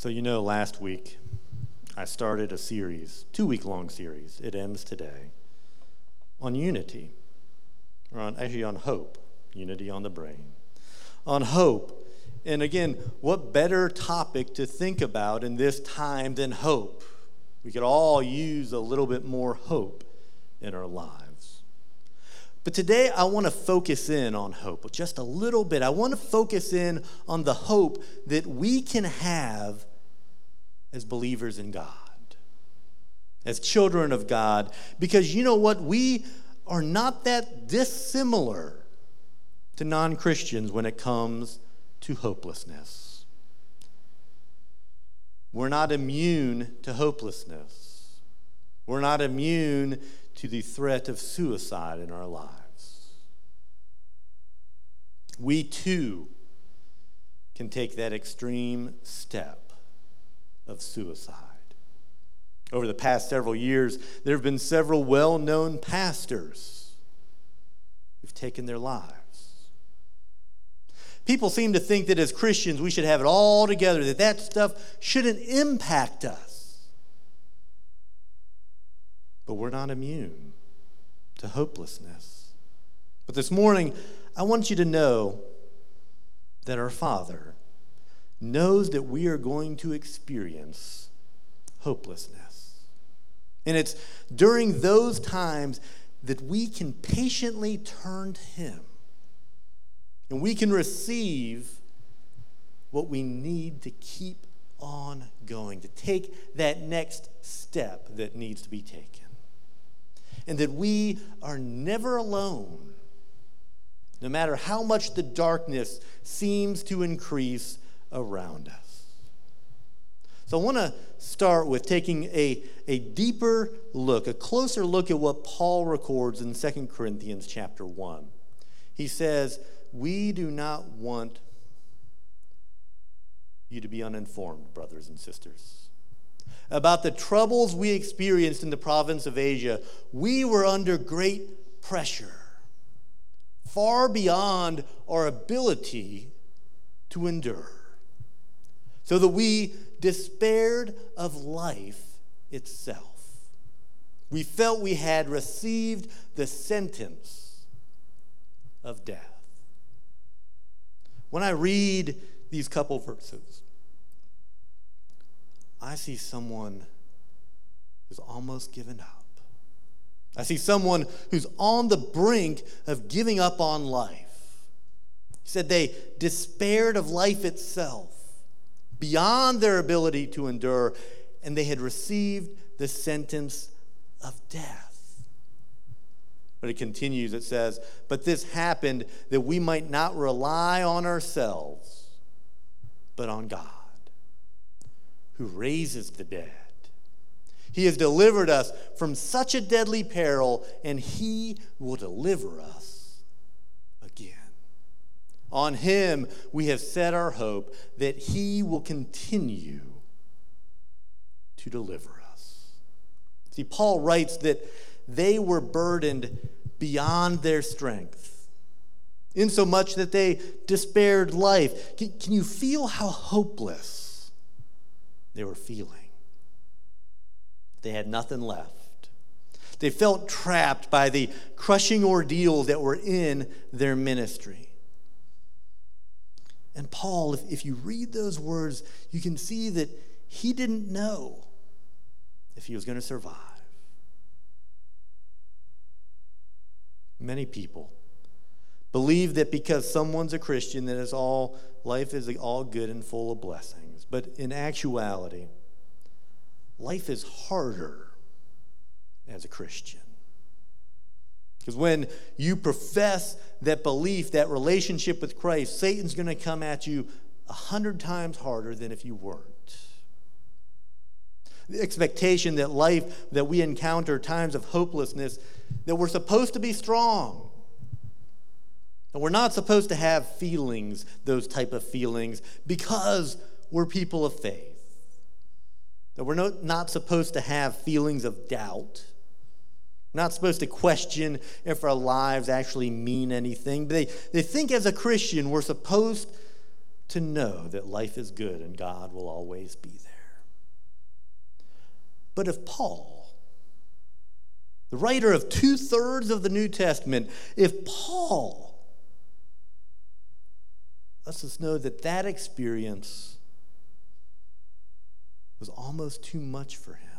So, you know, last week I started a series, two week long series. It ends today on unity, or on, actually on hope, unity on the brain. On hope. And again, what better topic to think about in this time than hope? We could all use a little bit more hope in our lives. But today I want to focus in on hope just a little bit. I want to focus in on the hope that we can have as believers in God, as children of God, because you know what? We are not that dissimilar to non Christians when it comes to hopelessness. We're not immune to hopelessness. We're not immune to the threat of suicide in our lives. We too can take that extreme step of suicide. Over the past several years, there have been several well known pastors who've taken their lives. People seem to think that as Christians we should have it all together, that that stuff shouldn't impact us. But we're not immune to hopelessness. But this morning, I want you to know that our Father knows that we are going to experience hopelessness. And it's during those times that we can patiently turn to Him and we can receive what we need to keep on going, to take that next step that needs to be taken. And that we are never alone, no matter how much the darkness seems to increase around us. So I want to start with taking a, a deeper look, a closer look at what Paul records in 2 Corinthians chapter 1. He says, We do not want you to be uninformed, brothers and sisters. About the troubles we experienced in the province of Asia, we were under great pressure, far beyond our ability to endure so that we despaired of life itself. We felt we had received the sentence of death. When I read these couple verses, I see someone who's almost given up. I see someone who's on the brink of giving up on life. He said they despaired of life itself beyond their ability to endure, and they had received the sentence of death. But it continues, it says, But this happened that we might not rely on ourselves, but on God, who raises the dead. He has delivered us from such a deadly peril, and He will deliver us on him we have set our hope that he will continue to deliver us. See, Paul writes that they were burdened beyond their strength, insomuch that they despaired life. Can, can you feel how hopeless they were feeling? They had nothing left. They felt trapped by the crushing ordeal that were in their ministry. And Paul, if, if you read those words, you can see that he didn't know if he was going to survive. Many people believe that because someone's a Christian, that it's all life is all good and full of blessings. But in actuality, life is harder as a Christian. Because when you profess that belief, that relationship with Christ, Satan's going to come at you a hundred times harder than if you weren't. The expectation that life that we encounter, times of hopelessness, that we're supposed to be strong. And we're not supposed to have feelings, those type of feelings, because we're people of faith. That we're not supposed to have feelings of doubt not supposed to question if our lives actually mean anything. They, they think as a Christian, we're supposed to know that life is good and God will always be there. But if Paul, the writer of two thirds of the New Testament, if Paul lets us know that that experience was almost too much for him,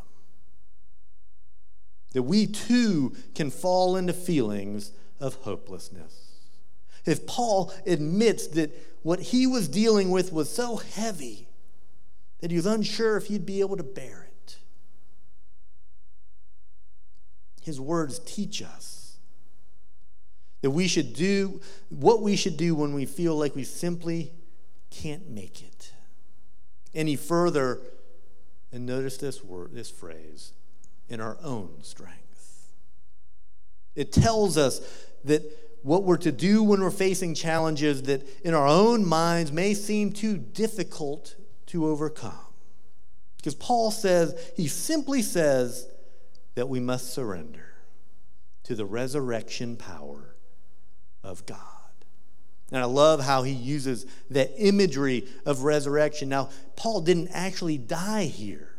that we too can fall into feelings of hopelessness. If Paul admits that what he was dealing with was so heavy that he was unsure if he'd be able to bear it, his words teach us that we should do what we should do when we feel like we simply can't make it. Any further, and notice this word, this phrase, in our own strength. It tells us that what we're to do when we're facing challenges that in our own minds may seem too difficult to overcome. Because Paul says, he simply says that we must surrender to the resurrection power of God. And I love how he uses that imagery of resurrection. Now, Paul didn't actually die here.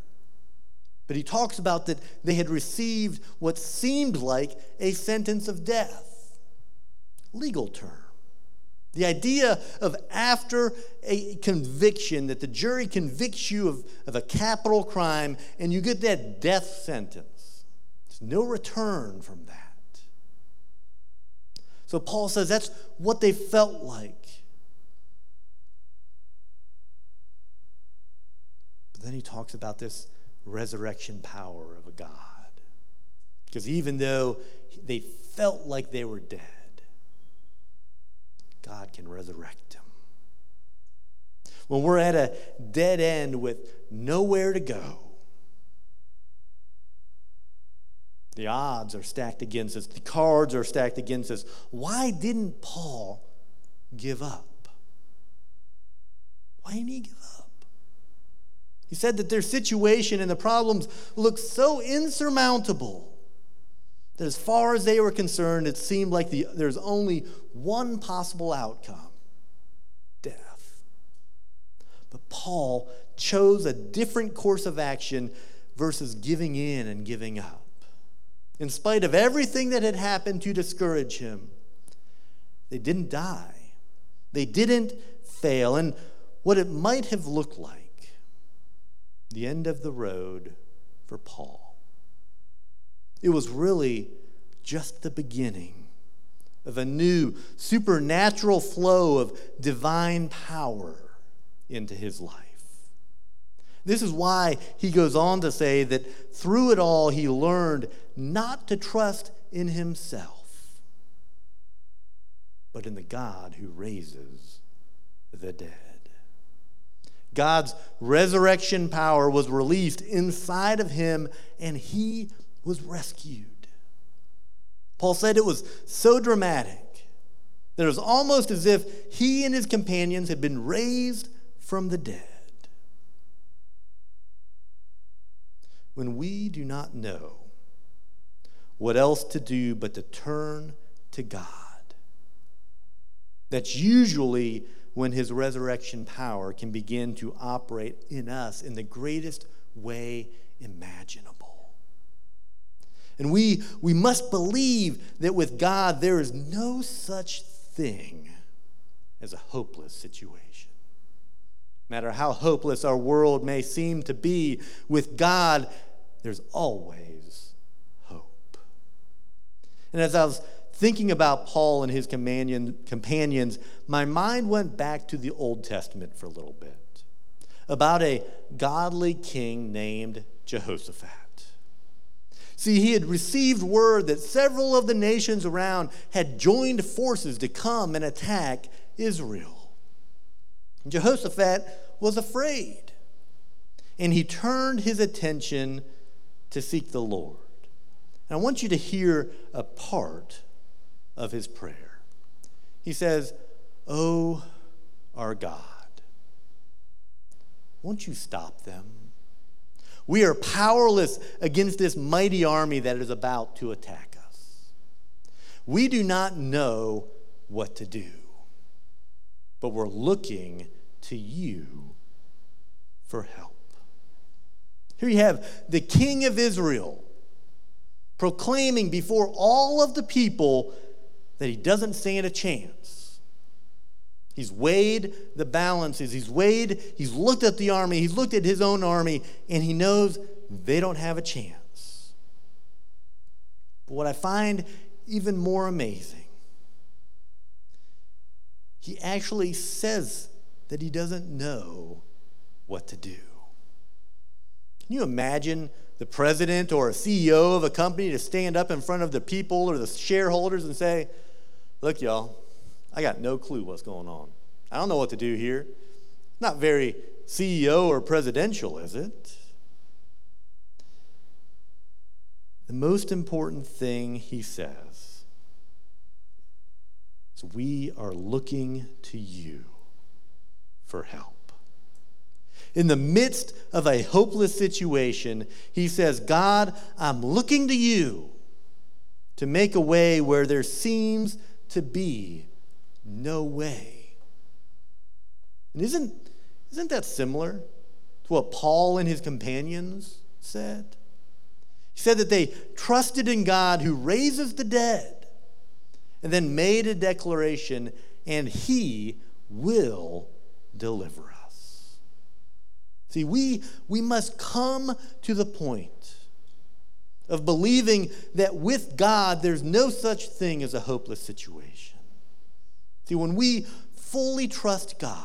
But he talks about that they had received what seemed like a sentence of death legal term. The idea of after a conviction, that the jury convicts you of, of a capital crime and you get that death sentence. There's no return from that. So Paul says that's what they felt like. But then he talks about this resurrection power of a God. Because even though they felt like they were dead, God can resurrect them. When we're at a dead end with nowhere to go, the odds are stacked against us, the cards are stacked against us. Why didn't Paul give up? Why didn't he give up? He said that their situation and the problems looked so insurmountable that as far as they were concerned, it seemed like the, there's only one possible outcome death. But Paul chose a different course of action versus giving in and giving up. In spite of everything that had happened to discourage him, they didn't die. They didn't fail. And what it might have looked like, the end of the road for Paul it was really just the beginning of a new supernatural flow of divine power into his life. This is why he goes on to say that through it all, he learned not to trust in himself, but in the God who raises the dead. God's resurrection power was released inside of him, and he was rescued. Paul said it was so dramatic that it was almost as if he and his companions had been raised from the dead. When we do not know what else to do but to turn to God, that's usually when his resurrection power can begin to operate in us in the greatest way imaginable. And we, we must believe that with God, there is no such thing as a hopeless situation. No matter how hopeless our world may seem to be, with God, there's always hope. And as I was thinking about Paul and his companion, companions, my mind went back to the Old Testament for a little bit about a godly king named Jehoshaphat. See, he had received word that several of the nations around had joined forces to come and attack Israel. Jehoshaphat was afraid, and he turned his attention to seek the Lord. And I want you to hear a part of his prayer. He says, Oh, our God, won't you stop them? We are powerless against this mighty army that is about to attack us. We do not know what to do, but we're looking to you for help. Here you have the king of Israel proclaiming before all of the people that he doesn't stand a chance. He's weighed the balances. He's weighed, he's looked at the army, he's looked at his own army, and he knows they don't have a chance. But what I find even more amazing, he actually says that he doesn't know what to do. Can you imagine the president or a CEO of a company to stand up in front of the people or the shareholders and say, Look, y'all, I got no clue what's going on. I don't know what to do here. Not very CEO or presidential, is it? The most important thing he says is, We are looking to you for help. In the midst of a hopeless situation, he says, God, I'm looking to you to make a way where there seems to be no way. And isn't, isn't that similar to what Paul and his companions said? He said that they trusted in God who raises the dead and then made a declaration, and he will deliver us. See, we, we must come to the point of believing that with God, there's no such thing as a hopeless situation. See, when we fully trust God,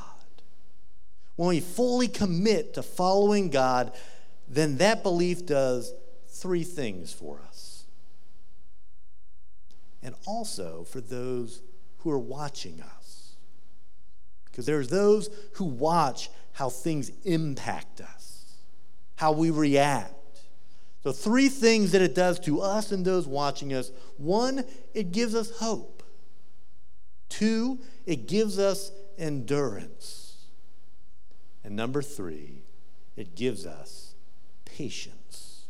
when we fully commit to following God, then that belief does three things for us. And also for those who are watching us. Because there's those who watch how things impact us, how we react. So, three things that it does to us and those watching us one, it gives us hope. Two, it gives us endurance. And number three, it gives us patience.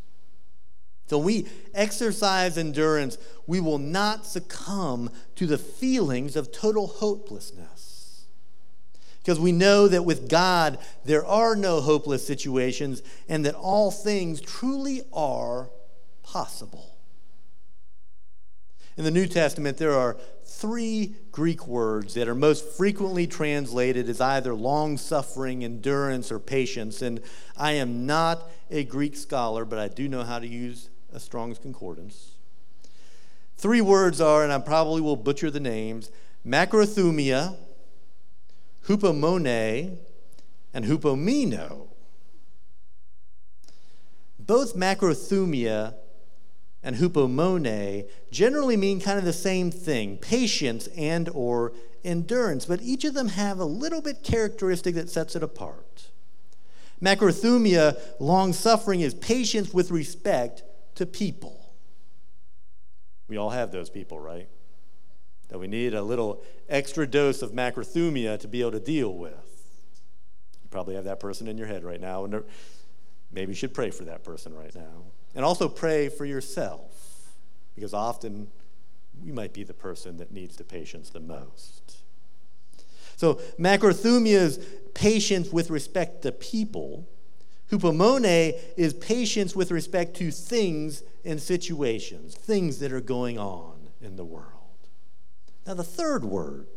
So we exercise endurance, we will not succumb to the feelings of total hopelessness. Because we know that with God, there are no hopeless situations and that all things truly are possible. In the New Testament, there are three Greek words that are most frequently translated as either long suffering, endurance, or patience. And I am not a Greek scholar, but I do know how to use a Strong's Concordance. Three words are, and I probably will butcher the names macrothumia, hupomone and hupomino. Both macrothumia and hupomone generally mean kind of the same thing, patience and or endurance, but each of them have a little bit characteristic that sets it apart. Macrothumia, long suffering, is patience with respect to people. We all have those people, right? That we need a little extra dose of macrothumia to be able to deal with. You probably have that person in your head right now, and maybe you should pray for that person right now. And also pray for yourself, because often we might be the person that needs the patience the most. So, macrothumia is patience with respect to people. Hupomone is patience with respect to things and situations, things that are going on in the world. Now, the third word,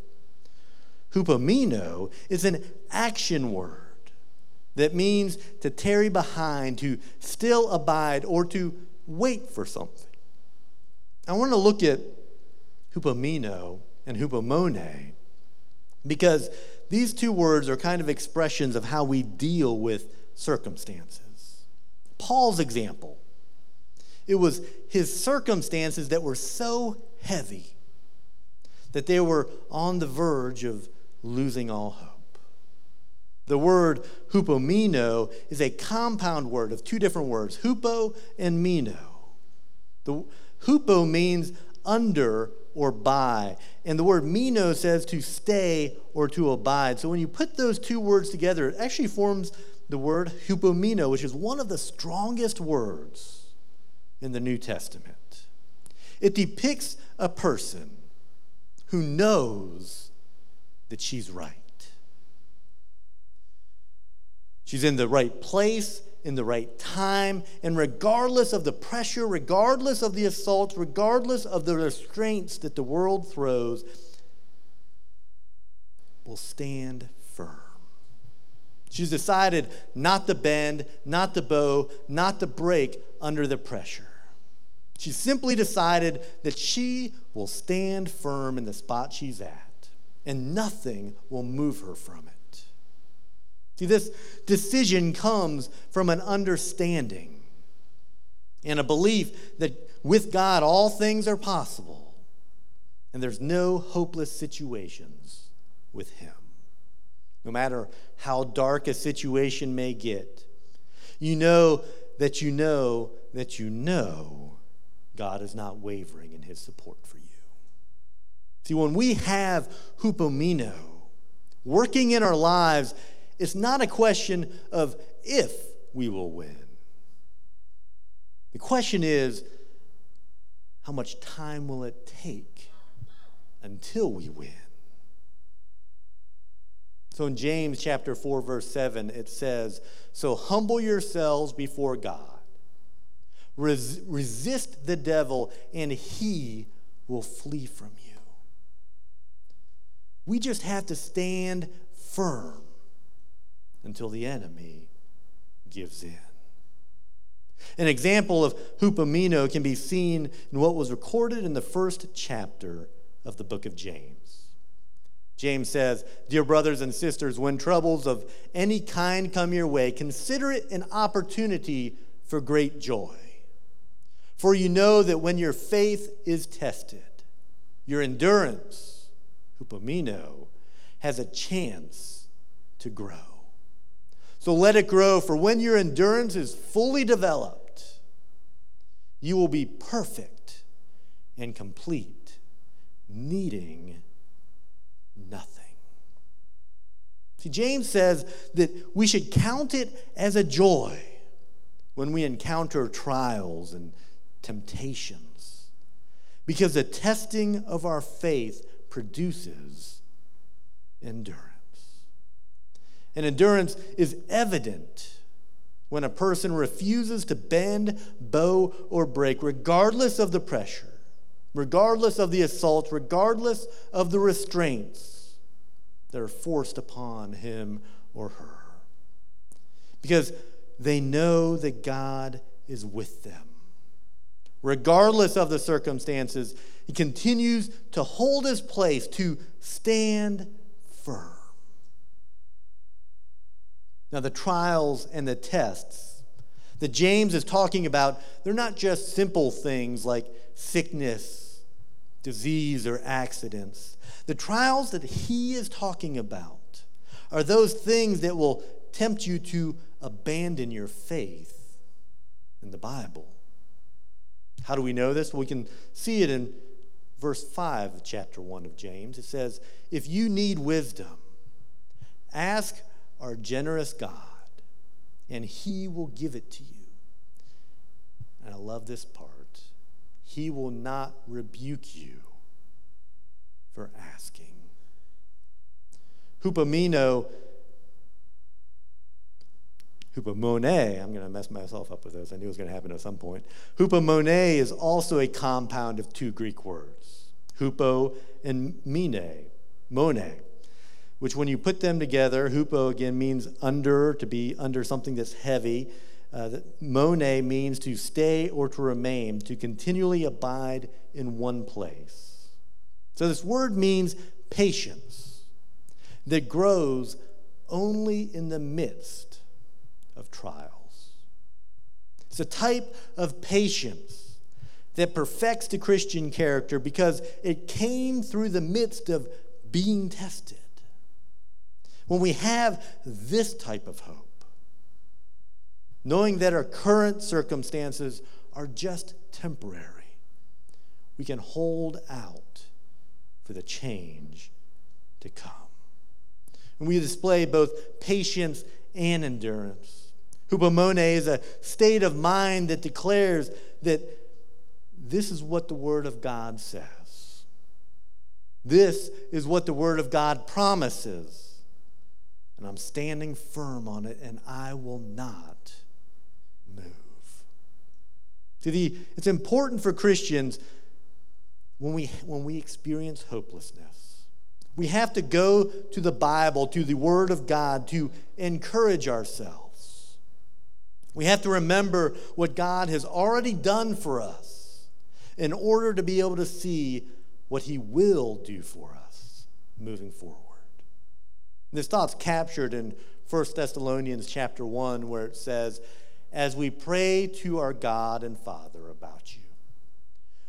hupomino, is an action word that means to tarry behind, to still abide, or to wait for something. I want to look at hupomino and hupomone because these two words are kind of expressions of how we deal with circumstances. Paul's example, it was his circumstances that were so heavy that they were on the verge of losing all hope. The word hupomino is a compound word of two different words, hupo and mino. The hupo means under or by, and the word mino says to stay or to abide. So when you put those two words together, it actually forms the word hupomino, which is one of the strongest words in the New Testament. It depicts a person who knows that she's right. She's in the right place, in the right time, and regardless of the pressure, regardless of the assaults, regardless of the restraints that the world throws, will stand firm. She's decided not to bend, not to bow, not to break under the pressure. She simply decided that she will stand firm in the spot she's at, and nothing will move her from it. See, this decision comes from an understanding and a belief that with God all things are possible and there's no hopeless situations with Him. No matter how dark a situation may get, you know that you know that you know God is not wavering in His support for you. See, when we have hupomeno working in our lives, it's not a question of if we will win. The question is, how much time will it take until we win? So in James chapter 4 verse 7 it says, "So humble yourselves before God. Res- resist the devil and he will flee from you." We just have to stand firm until the enemy gives in. An example of hupomeno can be seen in what was recorded in the first chapter of the book of James. James says, Dear brothers and sisters, when troubles of any kind come your way, consider it an opportunity for great joy. For you know that when your faith is tested, your endurance, hupomeno, has a chance to grow. So let it grow, for when your endurance is fully developed, you will be perfect and complete, needing nothing. See, James says that we should count it as a joy when we encounter trials and temptations, because the testing of our faith produces endurance. And endurance is evident when a person refuses to bend, bow, or break, regardless of the pressure, regardless of the assault, regardless of the restraints that are forced upon him or her. Because they know that God is with them. Regardless of the circumstances, he continues to hold his place, to stand firm. Now, the trials and the tests that James is talking about, they're not just simple things like sickness, disease, or accidents. The trials that he is talking about are those things that will tempt you to abandon your faith in the Bible. How do we know this? We can see it in verse 5 of chapter 1 of James. It says, If you need wisdom, ask our generous God, and He will give it to you. And I love this part He will not rebuke you for asking. Hupomone, I'm going to mess myself up with this. I knew it was going to happen at some point. Hupomone is also a compound of two Greek words, hupo and mine, mone which when you put them together, hupo again means under, to be under something that's heavy. Uh, means to stay or to remain, to continually abide in one place. So this word means patience that grows only in the midst of trials. It's a type of patience that perfects the Christian character because it came through the midst of being tested. When we have this type of hope, knowing that our current circumstances are just temporary, we can hold out for the change to come. And we display both patience and endurance. Hupomone is a state of mind that declares that this is what the Word of God says. This is what the Word of God promises. and I'm standing firm on it, and I will not move. It's important for Christians when we, when we experience hopelessness. We have to go to the Bible, to the Word of God, to encourage ourselves. We have to remember what God has already done for us in order to be able to see what He will do for us moving forward. This thought's captured in 1 Thessalonians chapter 1, where it says, As we pray to our God and Father about you,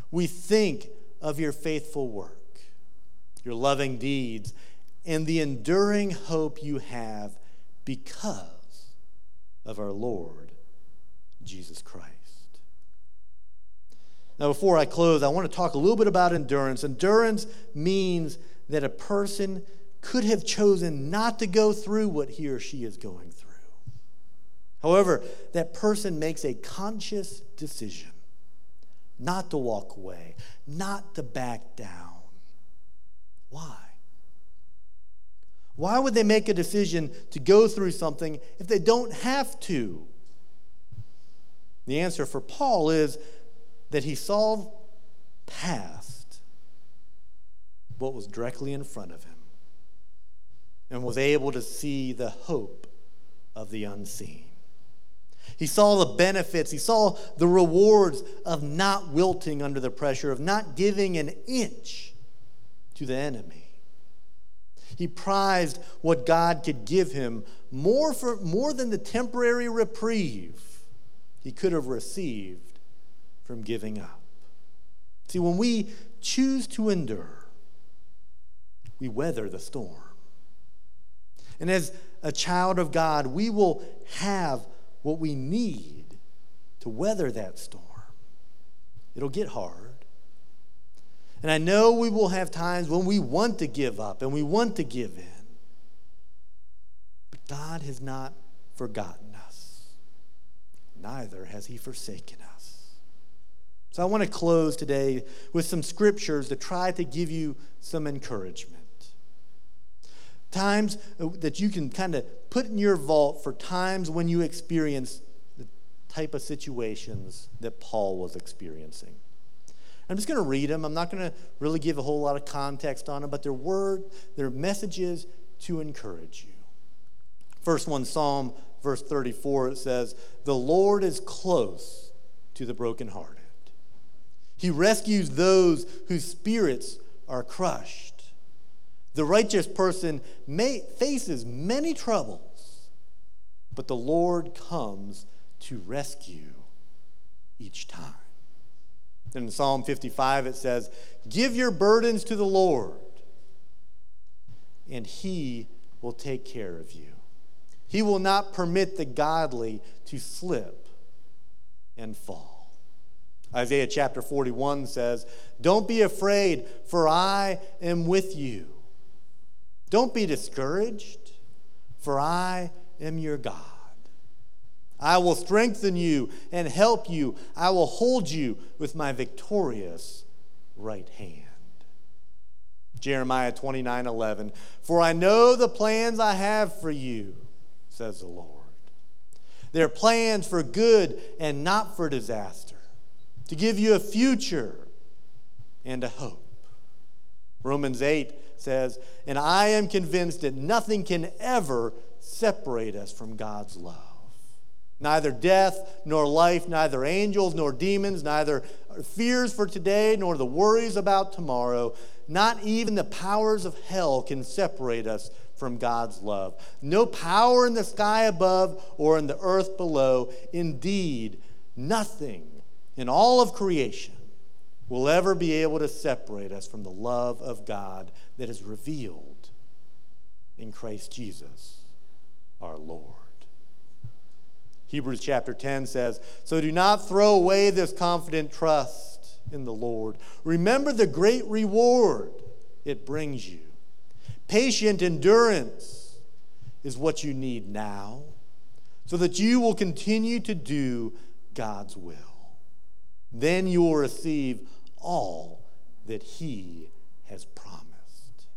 we think of your faithful work, your loving deeds, and the enduring hope you have because of our Lord Jesus Christ. Now, before I close, I want to talk a little bit about endurance. Endurance means that a person could have chosen not to go through what he or she is going through. However, that person makes a conscious decision not to walk away, not to back down. Why? Why would they make a decision to go through something if they don't have to? The answer for Paul is that he saw past what was directly in front of him and was able to see the hope of the unseen. He saw the benefits, he saw the rewards of not wilting under the pressure, of not giving an inch to the enemy. He prized what God could give him more, for, more than the temporary reprieve he could have received from giving up. See, when we choose to endure, we weather the storm. And as a child of God, we will have what we need to weather that storm. It'll get hard. And I know we will have times when we want to give up and we want to give in. But God has not forgotten neither has He forsaken us. So I want to close today with some scriptures to try to give you some encouragement. Times uh, that you can kind of put in your vault for times when you experience the type of situations that Paul was experiencing. I'm just going to read them. I'm not going to really give a whole lot of context on them, but they're word, they're messages to encourage you. First one, Psalm verse 34, it says, The Lord is close to the brokenhearted. He rescues those whose spirits are crushed. The righteous person may, faces many troubles, but the Lord comes to rescue each time. in Psalm 55, it says, Give your burdens to the Lord, and he will take care of you. He will not permit the godly to slip and fall. Isaiah chapter 41 says, Don't be afraid, for I am with you. Don't be discouraged, for I am your God. I will strengthen you and help you. I will hold you with my victorious right hand. Jeremiah 29 11. For I know the plans I have for you, says the Lord. They're plans for good and not for disaster, to give you a future and a hope. Romans 8 says, And I am convinced that nothing can ever separate us from God's love. Neither death nor life, neither angels nor demons, neither fears for today nor the worries about tomorrow, not even the powers of hell can separate us from God's love. No power in the sky above or in the earth below. Indeed, nothing in all of creation will ever be able to separate us from the love of God that is revealed in Christ Jesus our Lord. Hebrews chapter 10 says, So do not throw away this confident trust in the Lord. Remember the great reward it brings you. Patient endurance is what you need now, so that you will continue to do God's will. Then you will receive all that He has promised.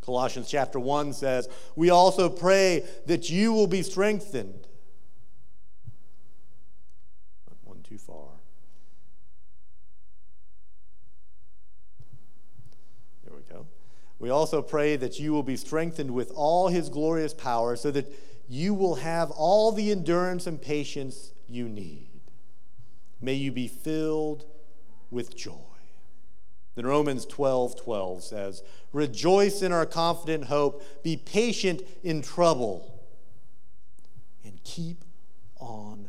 Colossians chapter 1 says, We also pray that you will be strengthened. Not One too far. There we go. We also pray that you will be strengthened with all his glorious power so that you will have all the endurance and patience you need. May you be filled with joy. Then Romans 12 12 says, Rejoice in our confident hope, be patient in trouble, and keep on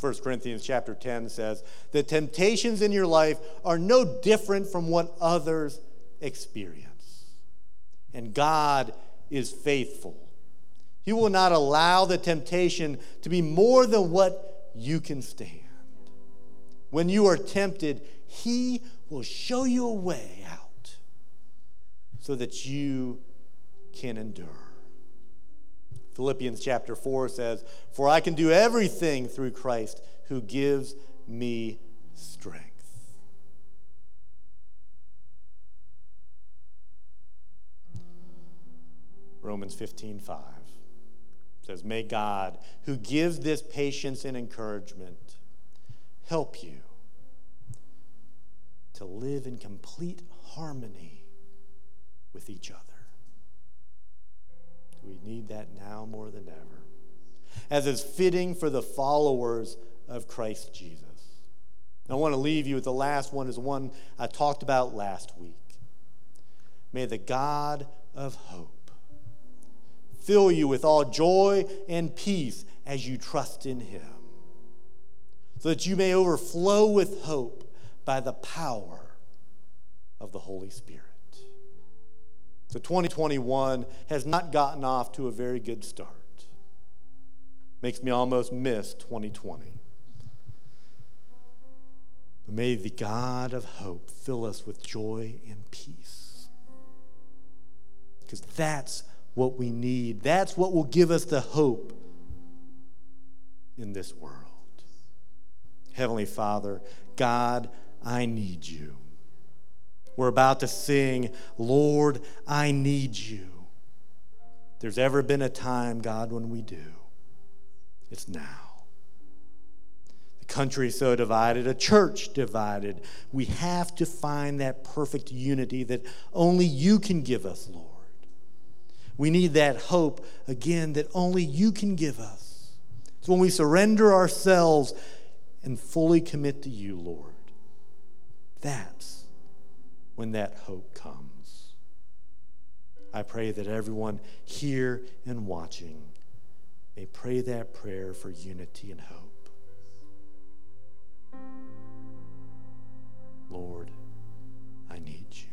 1 Corinthians chapter 10 says, The temptations in your life are no different from what others experience. And God is faithful. He will not allow the temptation to be more than what you can stand. When you are tempted, He will show you a way out so that you can endure. Philippians chapter 4 says, For I can do everything through Christ who gives me strength. Romans 15 5 says, May God, who gives this patience and encouragement, help you to live in complete harmony with each other. We need that now more than ever, as is fitting for the followers of Christ Jesus. I want to leave you with the last one, is one I talked about last week. May the God of hope fill you with all joy and peace as you trust in him so that you may overflow with hope by the power of the Holy Spirit. So 2021 has not gotten off to a very good start. Makes me almost miss 2020. But may the God of hope fill us with joy and peace. Because that's what we need. That's what will give us the hope in this world. Heavenly Father, God, I need you. We're about to sing, Lord, I need you. there's ever been a time, God, when we do, it's now. The country is so divided, a church divided. We have to find that perfect unity that only you can give us, Lord. We need that hope, again, that only you can give us. It's when we surrender ourselves and fully commit to you, Lord. That's when that hope comes. I pray that everyone here and watching may pray that prayer for unity and hope. Lord, I need you.